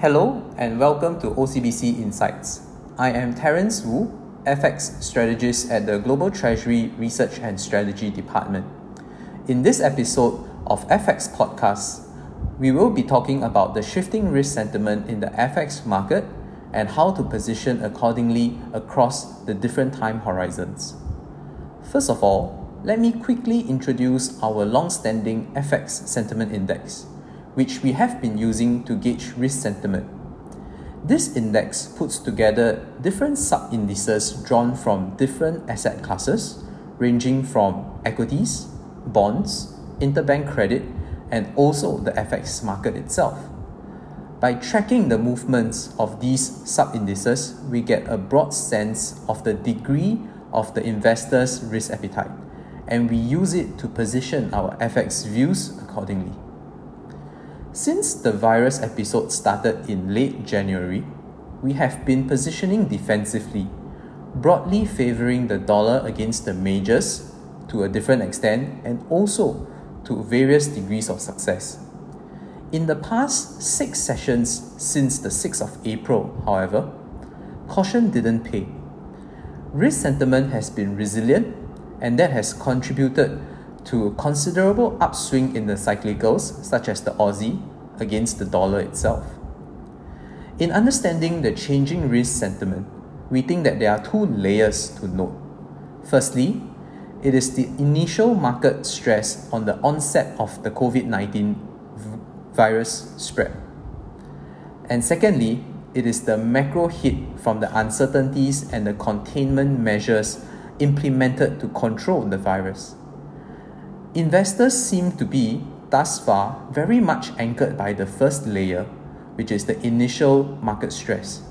Hello and welcome to OCBC Insights. I am Terence Wu, FX strategist at the Global Treasury Research and Strategy Department. In this episode of FX Podcast, we will be talking about the shifting risk sentiment in the FX market and how to position accordingly across the different time horizons. First of all, let me quickly introduce our long-standing FX sentiment index which we have been using to gauge risk sentiment. This index puts together different sub indices drawn from different asset classes, ranging from equities, bonds, interbank credit, and also the FX market itself. By tracking the movements of these sub indices, we get a broad sense of the degree of the investor's risk appetite, and we use it to position our FX views accordingly. Since the virus episode started in late January, we have been positioning defensively, broadly favoring the dollar against the majors to a different extent and also to various degrees of success. In the past six sessions since the 6th of April, however, caution didn't pay. Risk sentiment has been resilient and that has contributed to considerable upswing in the cyclicals, such as the Aussie, against the dollar itself. In understanding the changing risk sentiment, we think that there are two layers to note. Firstly, it is the initial market stress on the onset of the COVID 19 virus spread. And secondly, it is the macro hit from the uncertainties and the containment measures implemented to control the virus. Investors seem to be, thus far, very much anchored by the first layer, which is the initial market stress.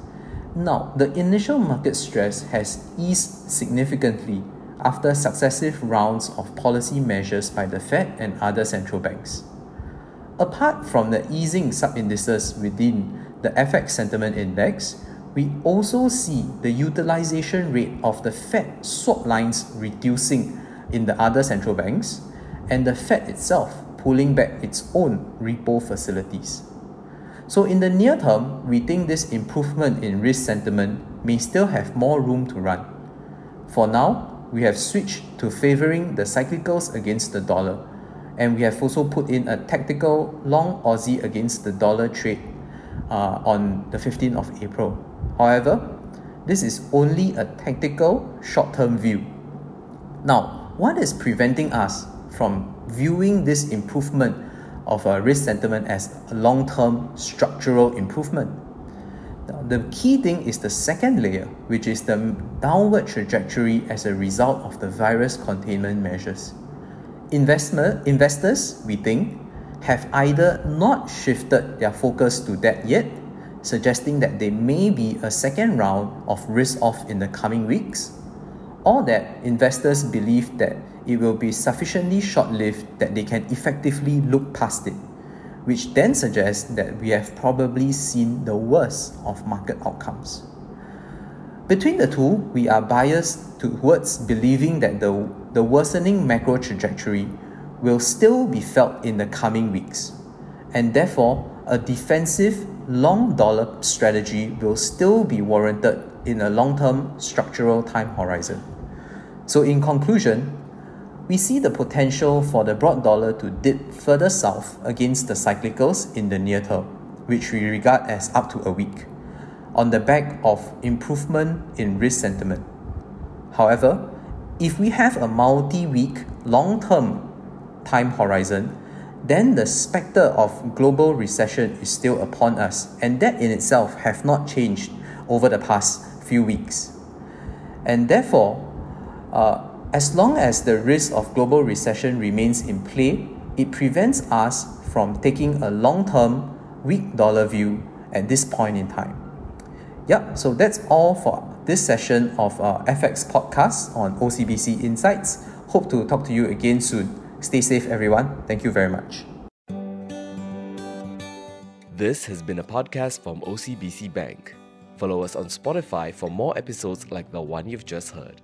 Now, the initial market stress has eased significantly after successive rounds of policy measures by the Fed and other central banks. Apart from the easing sub-indices within the FX sentiment index, we also see the utilization rate of the Fed swap lines reducing in the other central banks and the Fed itself pulling back its own repo facilities. So, in the near term, we think this improvement in risk sentiment may still have more room to run. For now, we have switched to favoring the cyclicals against the dollar, and we have also put in a tactical long Aussie against the dollar trade uh, on the 15th of April. However, this is only a tactical short term view. Now, what is preventing us from viewing this improvement of a risk sentiment as a long-term structural improvement. The key thing is the second layer, which is the downward trajectory as a result of the virus containment measures. Investment, investors, we think, have either not shifted their focus to that yet, suggesting that there may be a second round of risk off in the coming weeks, or that investors believe that it will be sufficiently short lived that they can effectively look past it, which then suggests that we have probably seen the worst of market outcomes. Between the two, we are biased towards believing that the, the worsening macro trajectory will still be felt in the coming weeks, and therefore, a defensive long dollar strategy will still be warranted in a long term structural time horizon. So, in conclusion, we see the potential for the broad dollar to dip further south against the cyclicals in the near term, which we regard as up to a week, on the back of improvement in risk sentiment. However, if we have a multi week, long term time horizon, then the specter of global recession is still upon us, and that in itself have not changed over the past few weeks. And therefore, uh, as long as the risk of global recession remains in play, it prevents us from taking a long term, weak dollar view at this point in time. Yep, so that's all for this session of uh, FX podcast on OCBC Insights. Hope to talk to you again soon. Stay safe, everyone. Thank you very much. This has been a podcast from OCBC Bank. Follow us on Spotify for more episodes like the one you've just heard.